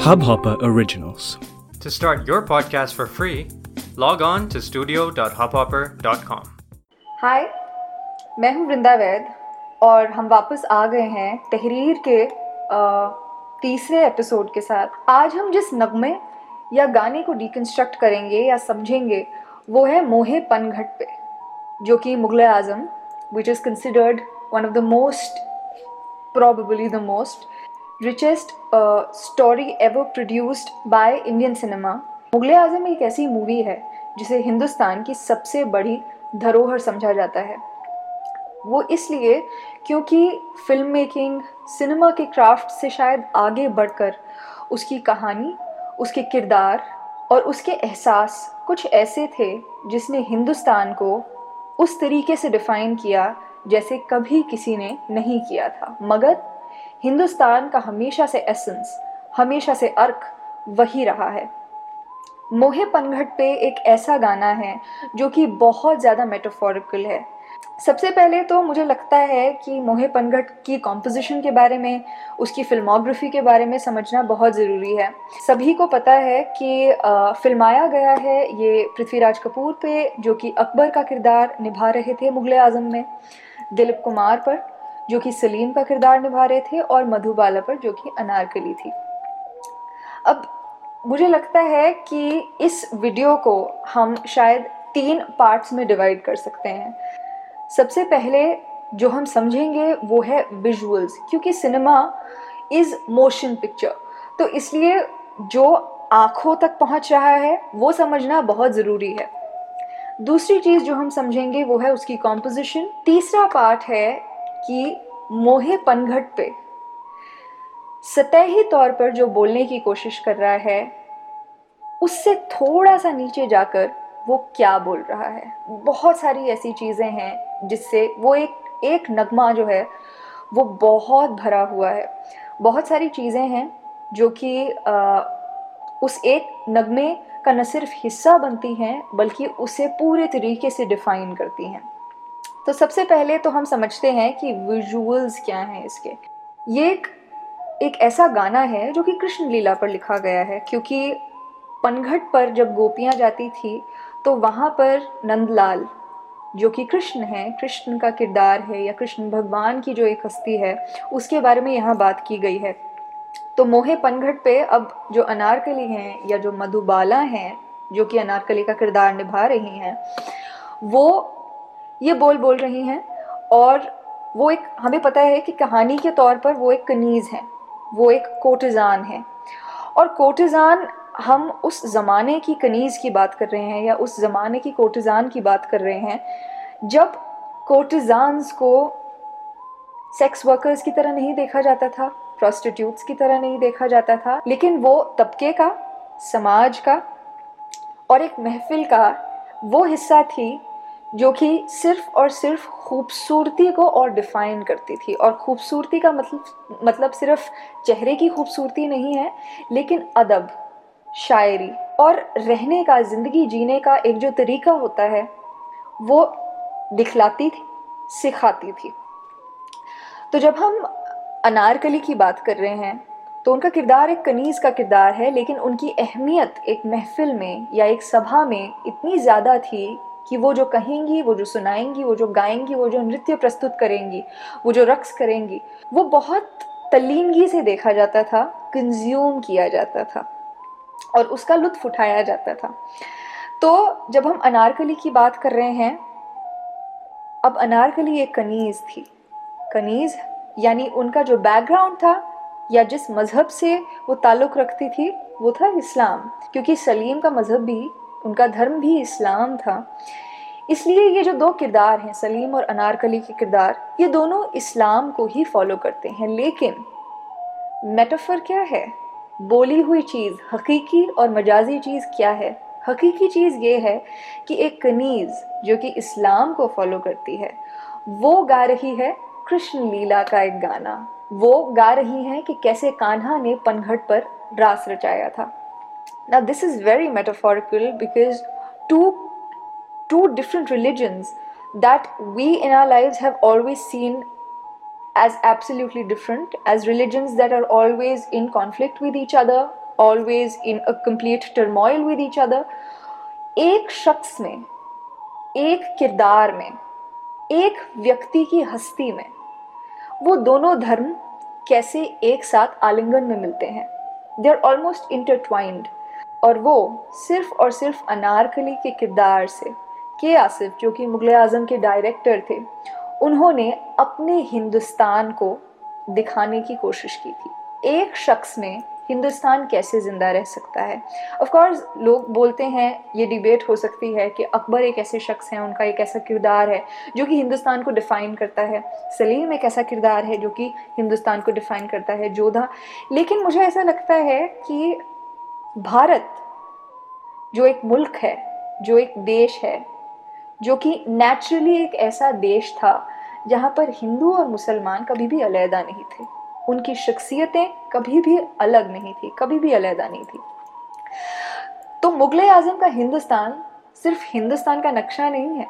Hubhopper Originals. To start your podcast for free, log on to studio.hubhopper.com. हाय मैं हूँ वृंदा वैद और हम वापस आ गए हैं तहरीर के तीसरे एपिसोड के साथ आज हम जिस नगमे या गाने को डिकन्स्ट्रक्ट करेंगे या समझेंगे वो है मोहे पनघट पे जो कि Mughal Azam which is considered one of the most probably the most richest uh, story ever produced by Indian cinema. Mughal Azam एक ऐसी मूवी है जिसे हिंदुस्तान की सबसे बड़ी धरोहर समझा जाता है वो इसलिए क्योंकि फ़िल्म मेकिंग सिनेमा के क्राफ्ट से शायद आगे बढ़कर उसकी कहानी उसके किरदार और उसके एहसास कुछ ऐसे थे जिसने हिंदुस्तान को उस तरीके से डिफ़ाइन किया जैसे कभी किसी ने नहीं किया था। मगर हिंदुस्तान का हमेशा से एसेंस हमेशा से अर्क वही रहा है। मोहे पनघट पे एक ऐसा गाना है जो कि बहुत ज़्यादा मेटाफोरिकल है। सबसे पहले तो मुझे लगता है कि मोहे पनघट की कॉम्पोजिशन के बारे में, उसकी फिल्मोग्राफी के बारे में समझना बहुत ज़रूरी है। सभी को पता है कि फिल्माया गया है ये पृथ्वीराज कपूर पे, जो कि अकबर का किरदार निभा रहे थे मुग़ल आज़म में। दिलीप कुमार पर, जो कि सलीम का किरदार निभा रहे थे, और मधुबाला पर, जो कि अनारकली थी। अब मुझे लगता है कि इस वीडियो को हम शायद तीन पार्ट्स में डिवाइड कर सकते हैं। सबसे पहले जो हम समझेंगे, वो है विजुअल्स क्योंकि सिनेमा इज़ मोशन पिक्चर तो इसलिए जो आँखों तक पहुँच रहा है, वो समझना बहुत ज़रूरी है। दूसरी चीज़ जो हम समझेंगे वो है उसकी कॉम्पोजिशन तीसरा पार्ट है कि मोहे पनघट पे सतही तौर पर जो बोलने की कोशिश कर रहा है, उससे थोड़ा सा नीचे जाकर वो क्या बोल रहा है? बहुत सारी ऐसी चीज़ें हैं जिससे वो एक एक नगमा जो है वो बहुत भरा हुआ है। बहुत सारी चीज़ें हैं जो कि उस एक नगमे का न सिर्फ़ हिस्सा बनती हैं, बल्कि उसे पूरे तरीके से डिफ़ाइन करती हैं। तो सबसे पहले तो हम समझते हैं कि विजुअल्स क्या हैं इसके। ये एक एक ऐसा गाना है जो कि कृष्ण लीला पर लिखा गया है, क्योंकि पनघट पर जब गोपियाँ जाती थी तो वहाँ पर नंदलाल, जो कि कृष्ण हैं, कृष्ण का किरदार है या कृष्ण भगवान की जो एक हस्ती है, उसके बारे में यहाँ बात की गई है। तो मोहे पनघट पे अब जो अनारकली हैं या जो मधुबाला हैं, जो कि अनारकली का किरदार निभा रही हैं, वो ये बोल बोल रही हैं और वो एक, हमें पता है कि कहानी के तौर पर वो एक कनीज़ हैं, वो एक कोर्टिज़ान है और कोर्टिज़ान हम उस ज़माने की कनीज़ की बात कर रहे हैं या उस ज़माने की कोर्टिज़ान की बात कर रहे हैं, जब कोर्टिज़ान्स को सेक्स वर्कर्स की तरह नहीं देखा जाता था। प्रोस्टिट्यूट्स की तरह नहीं देखा जाता था, लेकिन वो तबके का, समाज का और एक महफिल का वो हिस्सा थी, जो कि सिर्फ़ और सिर्फ़ खूबसूरती को और डिफ़ाइन करती थी। और खूबसूरती का मतलब मतलब सिर्फ़ चेहरे की खूबसूरती नहीं है, लेकिन अदब, शायरी और रहने का, ज़िंदगी जीने का एक जो तरीका होता है, वो दिखलाती थी, सिखाती थी। तो जब हम अनारकली की बात कर रहे हैं तो उनका किरदार एक कनीज़ का किरदार है, लेकिन उनकी अहमियत एक महफिल में या एक सभा में इतनी ज़्यादा थी कि वो जो कहेंगी, वो जो सुनाएँगी, वो जो गाएँगी, वो जो नृत्य प्रस्तुत करेंगी, वो जो रक्स करेंगी, वो बहुत तल्लीनगी से देखा जाता था, कंज्यूम किया जाता था और उसका लुत्फ उठाया जाता था। तो जब हम अनारकली की बात कर रहे हैं, अब अनारकली एक कनीज़ थी। कनीज़ यानी उनका जो बैकग्राउंड था, या जिस मज़हब से वो ताल्लुक़ रखती थी, वो था इस्लाम। क्योंकि सलीम का मज़हब भी, उनका धर्म भी इस्लाम था। इसलिए ये जो दो किरदार हैं, सलीम और अनारकली के किरदार, ये दोनों इस्लाम को ही फॉलो करते हैं। लेकिन मेटाफर क्या है? बोली हुई चीज़, हकीकी और मजाजी चीज़ क्या है? हकीकी चीज़ ये है कि एक कनीज़ जो कि इस्लाम को फॉलो करती है, वो गा रही है कृष्ण लीला का एक गाना। वो गा रही हैं कि कैसे कान्हा ने पनघट पर रास रचाया था। ना this is very metaphorical because two two different religions that we in are live have always seen as absolutely different as religions that are always in conflict with each other always in a complete turmoil with each other एक शख्स में, एक किरदार में, एक व्यक्ति की हस्ती में वो दोनों धर्म कैसे एक साथ आलिंगन में मिलते हैं। दे आर ऑलमोस्ट इंटरट्वाइंड और वो सिर्फ़ और सिर्फ़ अनारकली के किरदार से, के आसिफ, जो कि मुगल आज़म के डायरेक्टर थे, उन्होंने अपने हिंदुस्तान को दिखाने की कोशिश की थी। एक शख्स में हिंदुस्तान कैसे ज़िंदा रह सकता है? ऑफ़ कोर्स लोग बोलते हैं, ये डिबेट हो सकती है कि अकबर एक ऐसे शख्स हैं, उनका एक ऐसा किरदार है, जो कि हिंदुस्तान को डिफ़ाइन करता है। सलीम एक ऐसा किरदार है, जो कि हिंदुस्तान को डिफ़ाइन करता है, जोधा। लेकिन मुझे ऐसा लगता है कि भारत, जो एक मुल्क है, जो एक देश है, जो कि नेचुरली एक ऐसा देश था, जहाँ पर हिंदू और मुसलमान कभी भी अलहदा नहीं थे। उनकी शख्सियतें कभी भी अलग नहीं थी, कभी भी अलहदा नहीं थी। तो मुगल आज़म का हिंदुस्तान सिर्फ़ हिंदुस्तान का नक्शा नहीं है,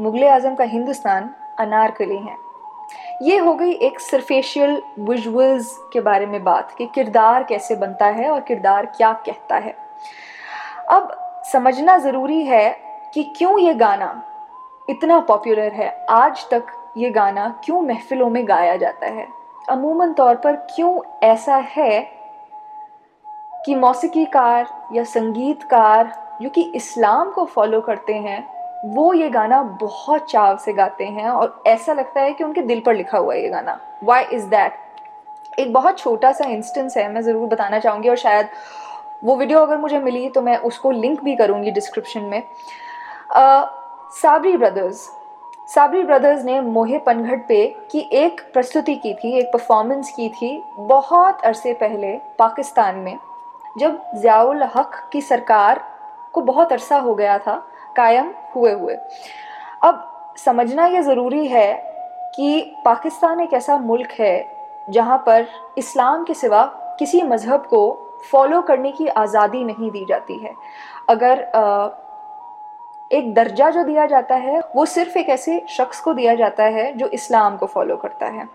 मुगल आज़म का हिंदुस्तान अनारकली है। ये हो गई एक सरफेशियल विजुअल्स के बारे में बात कि किरदार कैसे बनता है और किरदार क्या कहता है। अब समझना ज़रूरी है कि क्यों ये गाना इतना पॉपुलर है, आज तक ये गाना क्यों महफिलों में गाया जाता है। अमूमन तौर पर क्यों ऐसा है कि मौसीकीकार या संगीतकार, जो कि इस्लाम को फॉलो करते हैं, वो ये गाना बहुत चाव से गाते हैं और ऐसा लगता है कि उनके दिल पर लिखा हुआ है ये गाना। वाई इज़ दैट एक बहुत छोटा सा इंस्टेंस है, मैं ज़रूर बताना चाहूँगी और शायद वो वीडियो अगर मुझे मिली तो मैं उसको लिंक भी करूँगी डिस्क्रिप्शन में। साबरी ब्रदर्स साबरी ब्रदर्स ने मोहे पनघट पे की एक प्रस्तुति की थी एक परफॉर्मेंस की थी बहुत अरसे पहले पाकिस्तान में जब ज़ियाउल हक की सरकार को बहुत अरसा हो गया था कायम हुए हुए। अब समझना ये ज़रूरी है कि पाकिस्तान एक ऐसा मुल्क है जहाँ पर इस्लाम के सिवा किसी मज़हब को फॉलो करने की आज़ादी नहीं दी जाती है। अगर आ, एक दर्जा जो दिया जाता है, वो सिर्फ़ एक ऐसे शख्स को दिया जाता है जो इस्लाम को फॉलो करता है।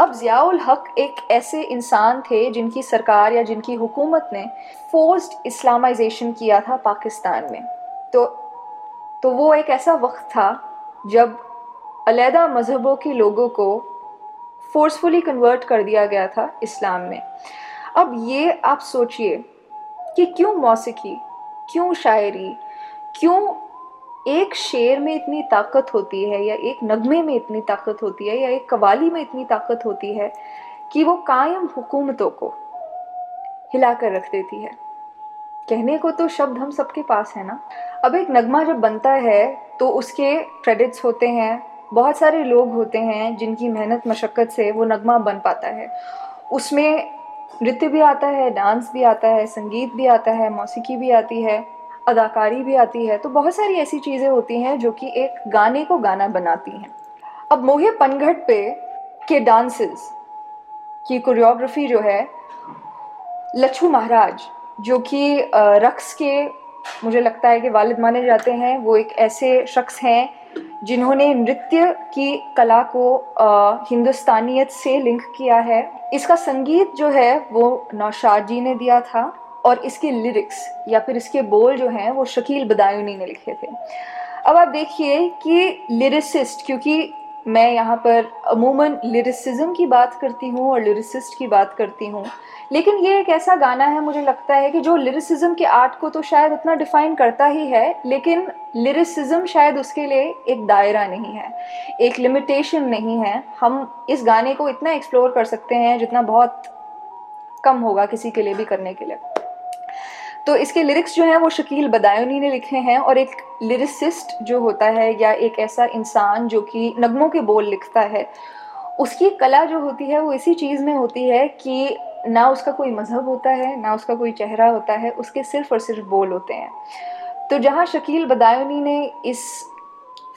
अब ज़ियाउल हक एक ऐसे इंसान थे जिनकी सरकार या जिनकी हुकूमत ने फोर्स्ड इस्लामाइजेशन किया था पाकिस्तान में। तो तो वो एक ऐसा वक्त था जब अलहदा मज़हबों के लोगों को फोर्सफुली कन्वर्ट कर दिया गया था इस्लाम में। अब ये आप सोचिए कि क्यों मौसीकी, क्यों शायरी क्यों एक शेर में इतनी ताकत होती है या एक नगमे में इतनी ताकत होती है या एक कवाली में इतनी ताकत होती है कि वो कायम हुकूमतों को हिला कर रख देती है? कहने को तो शब्द हम सबके पास है ना? अब एक नगमा जब बनता है तो उसके क्रेडिट्स होते हैं, बहुत सारे लोग होते हैं जिनकी मेहनत, मशक्क़त से वो नगमा बन पाता है। उसमें नृत्य भी आता है डांस भी आता है, संगीत भी आता है, मौसीकी भी आती है। अदाकारी भी आती है तो बहुत सारी ऐसी चीज़ें होती हैं जो कि एक गाने को गाना बनाती हैं। अब मोहे पनघट पे के डांसेस की कोरियोग्राफी जो है लच्छू महाराज, जो कि रक्स के, मुझे लगता है कि वालिद माने जाते हैं, वो एक ऐसे शख्स हैं जिन्होंने नृत्य की कला को हिंदुस्तानियत से लिंक किया है। इसका संगीत जो है, वो नौशाद जी ने दिया था। और इसके लिरिक्स या फिर इसके बोल जो हैं, वो शकील बदायूनी ने लिखे थे। अब आप देखिए कि लिरिसिस्ट क्योंकि मैं यहाँ पर अमूमन लिरिसिज्म की बात करती हूँ और लिरिसिस्ट की बात करती हूँ, लेकिन ये एक ऐसा गाना है, मुझे लगता है कि जो लिरिसिज्म के आर्ट को तो शायद उतना डिफाइन करता ही है, लेकिन लिरिसिज्म शायद उसके लिए एक दायरा नहीं है, एक लिमिटेशन नहीं है। हम इस गाने को इतना एक्सप्लोर कर सकते हैं जितना बहुत कम होगा किसी के लिए भी करने के लिए। तो इसके लिरिक्स जो हैं वो शकील बदायूनी ने लिखे हैं और एक लिरिसिस्ट जो होता है या एक ऐसा इंसान जो कि नगमों के बोल लिखता है, उसकी कला जो होती है वो इसी चीज़ में होती है कि ना उसका कोई मज़हब होता है, ना उसका कोई चेहरा होता है, उसके सिर्फ़ और सिर्फ़ बोल होते हैं। तो जहाँ शकील बदायूनी ने इस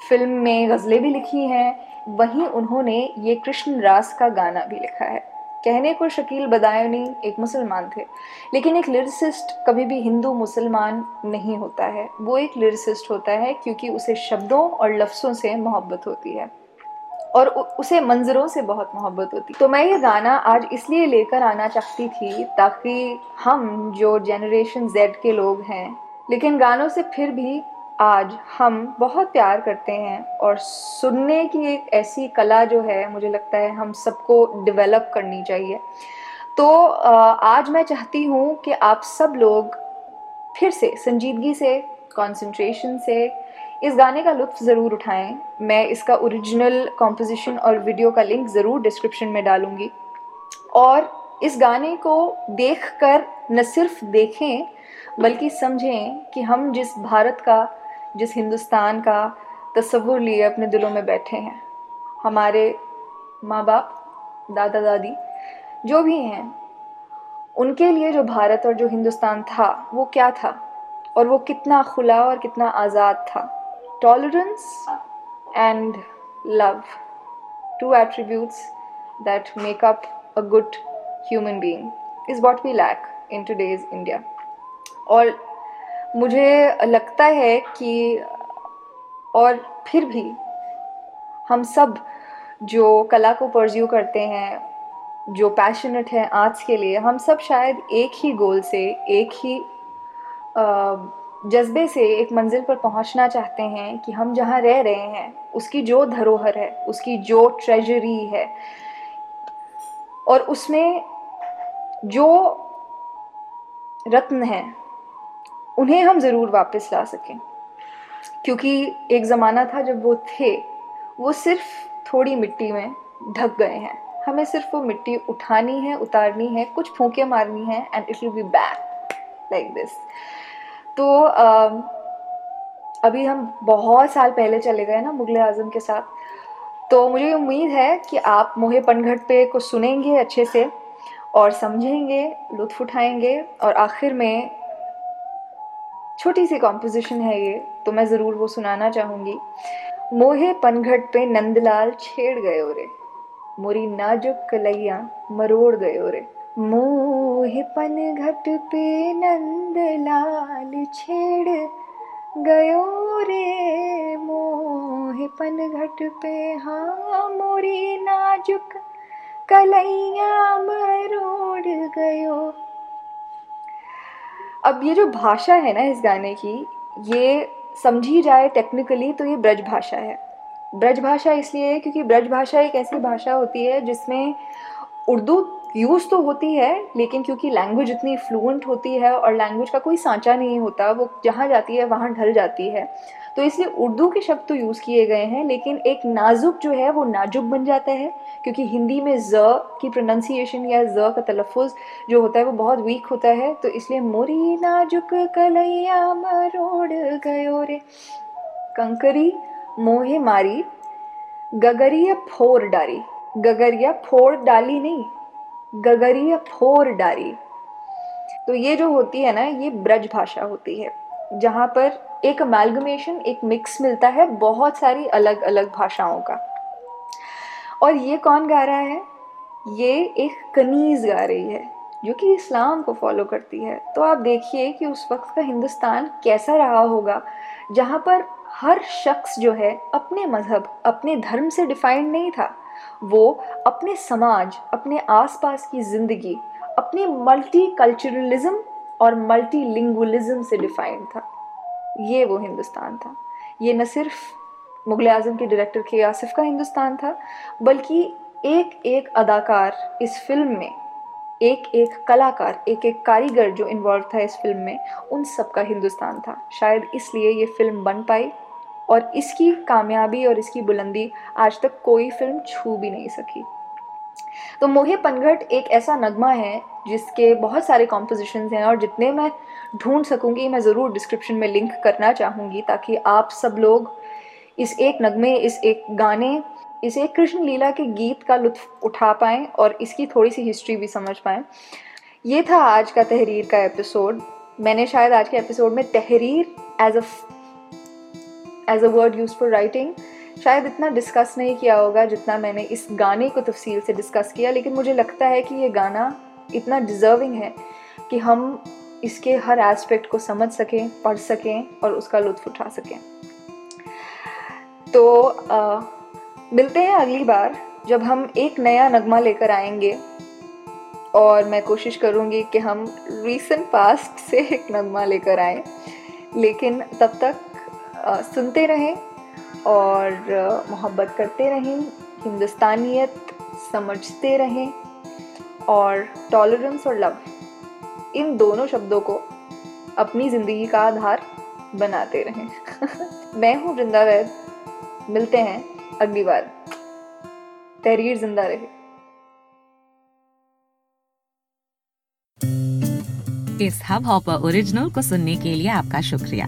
फ़िल्म में गज़लें भी लिखी हैं, वहीं उन्होंने ये कृष्ण रास का गाना भी लिखा है। कहने को शकील बदायूनी एक मुसलमान थे, लेकिन एक लिरिसिस्ट कभी भी हिंदू मुसलमान नहीं होता है। वो एक लिरिसिस्ट होता है क्योंकि उसे शब्दों और लफ्ज़ों से मोहब्बत होती है और उसे मंजरों से बहुत मोहब्बत होती। तो मैं ये गाना आज इसलिए लेकर आना चाहती थी ताकि हम जो जनरेशन जेड के लोग हैं, लेकिन गानों से फिर भी आज हम बहुत प्यार करते हैं और सुनने की एक ऐसी कला जो है, मुझे लगता है हम सबको डेवलप करनी चाहिए। तो आज मैं चाहती हूँ कि आप सब लोग फिर से संजीदगी से कंसंट्रेशन से इस गाने का लुत्फ ज़रूर उठाएँ। मैं इसका ओरिजिनल कॉम्पोजिशन और वीडियो का लिंक ज़रूर डिस्क्रिप्शन में डालूँगी। और इस गाने को देखकर न सिर्फ़ देखें, बल्कि समझें कि हम जिस भारत का जिस हिंदुस्तान का तस्वुर लिए अपने दिलों में बैठे हैं, हमारे माँ बाप दादा दादी जो भी हैं, उनके लिए जो भारत और जो हिंदुस्तान था, वो क्या था? और वो कितना खुला और कितना आज़ाद था? Tolerance and love two attributes that make up a good human being is what we lack in today's India और मुझे लगता है कि, और फिर भी हम सब जो कला को परज्यू करते हैं, जो पैशनेट हैं आर्ट्स के लिए, हम सब शायद एक ही गोल से, एक ही जज्बे से एक मंजिल पर पहुँचना चाहते हैं कि हम जहाँ रह रहे हैं, उसकी जो धरोहर है, उसकी जो ट्रेजरी है, और उसमें जो रत्न हैं उन्हें हम ज़रूर वापस ला सकें। क्योंकि एक ज़माना था जब वो थे, वो सिर्फ़ थोड़ी मिट्टी में ढक गए हैं। हमें सिर्फ़ वो मिट्टी उठानी है, उतारनी है, कुछ फूके मारनी है and it will be back like this तो अभी हम बहुत साल पहले चले गए ना मुगल आज़म के साथ। तो मुझे उम्मीद है कि आप मोहे पनघट पे को सुनेंगे अच्छे से, और समझेंगे, लुत्फ उठाएँगे, और आखिर में छोटी सी कॉम्पोजिशन है ये तो मैं ज़रूर वो सुनाना चाहूँगी। मोहे पनघट पे नंदलाल छेड़ गए रे मोरी नाजुक कलैया मरोड़ गए रे मोहे पनघट पे नंदलाल छेड़ गयो रे मोहे पनघट पे हाँ मोरी नाजुक कलैया मरोड़ गयो अब ये जो भाषा है ना इस गाने की, ये समझी जाए टेक्निकली तो ये ब्रज भाषा है। ब्रज भाषा इसलिए क्योंकि ब्रज भाषा एक ऐसी भाषा होती है जिसमें उर्दू यूज़ तो होती है, लेकिन क्योंकि लैंग्वेज इतनी फ्लुएंट होती है और लैंग्वेज का कोई सांचा नहीं होता, वो जहाँ जाती है वहाँ ढल जाती है। तो इसलिए उर्दू के शब्द तो यूज़ किए गए हैं, लेकिन एक नाजुक जो है वो नाजुक बन जाता है, क्योंकि हिंदी में ज की प्रोनाउंसिएशन या ज का तलफ़ जो होता है वो बहुत वीक होता है तो इसलिए मोरी नाजुक कलैया मरोड़ गयो रे। कंकरी, मोहे मारी, गगरिया फोर डारी। गगरिया फोड़ डाली नहीं, गगरिया फोर डारी। तो ये जो होती है ना, ये ब्रज भाषा होती है। जहाँ पर एक अमेलगमेशन एक मिक्स मिलता है बहुत सारी अलग अलग भाषाओं का। और ये कौन गा रहा है? ये एक कनीज़ गा रही है, जो कि इस्लाम को फॉलो करती है। तो आप देखिए कि उस वक्त का हिंदुस्तान कैसा रहा होगा, जहाँ पर हर शख्स जो है अपने मज़हब, अपने धर्म से डिफाइंड नहीं था। वो अपने समाज, अपने आसपास की ज़िंदगी, अपने मल्टी कल्चरलिज्म और मल्टी लिंगुलिज्म से डिफाइंड था। ये वो हिंदुस्तान था। ये न सिर्फ़ मुग़ल आज़म के डायरेक्टर के आसिफ का हिंदुस्तान था, बल्कि एक एक अदाकार इस फ़िल्म में एक एक कलाकार एक एक कारीगर जो इन्वॉल्व था इस फ़िल्म में, उन सब का हिंदुस्तान था। शायद इसलिए ये फ़िल्म बन पाई और इसकी कामयाबी और इसकी बुलंदी आज तक कोई फ़िल्म छू भी नहीं सकी। तो मोहे पनघट एक ऐसा नगमा है जिसके बहुत सारे कॉम्पोजिशन हैं और जितने मैं ढूंढ सकूँगी, मैं ज़रूर डिस्क्रिप्शन में लिंक करना चाहूँगी ताकि आप सब लोग इस एक नगमे, इस एक गाने, इस एक कृष्ण लीला के गीत का लुत्फ उठा पाएँ और इसकी थोड़ी सी हिस्ट्री भी समझ पाएँ। ये था आज का तहरीर का एपिसोड मैंने शायद आज के एपिसोड में तहरीर as a as a word use for writing शायद इतना डिस्कस नहीं किया होगा जितना मैंने इस गाने को तफसील से डिस्कस किया लेकिन मुझे लगता है कि ये गाना इतना डिज़र्विंग है कि हम इसके हर एस्पेक्ट को समझ सकें पढ़ सकें और उसका लुत्फ उठा सकें। तो आ, मिलते हैं अगली बार जब हम एक नया नगमा लेकर आएँगे और मैं कोशिश करूँगी कि हम रीसेंट पास्ट से एक नगमा लेकर आए लेकिन तब तक आ, सुनते रहें और मोहब्बत करते रहें, हिंदुस्तानियत समझते रहें और टॉलरेंस और लव इन दोनों शब्दों को अपनी ज़िंदगी का आधार बनाते रहें। मैं हूँ वृंदा वैद मिलते हैं अगली बार। तहरीर ज़िंदा रहे। इस हब हॉपर ओरिजिनल को सुनने के लिए आपका शुक्रिया।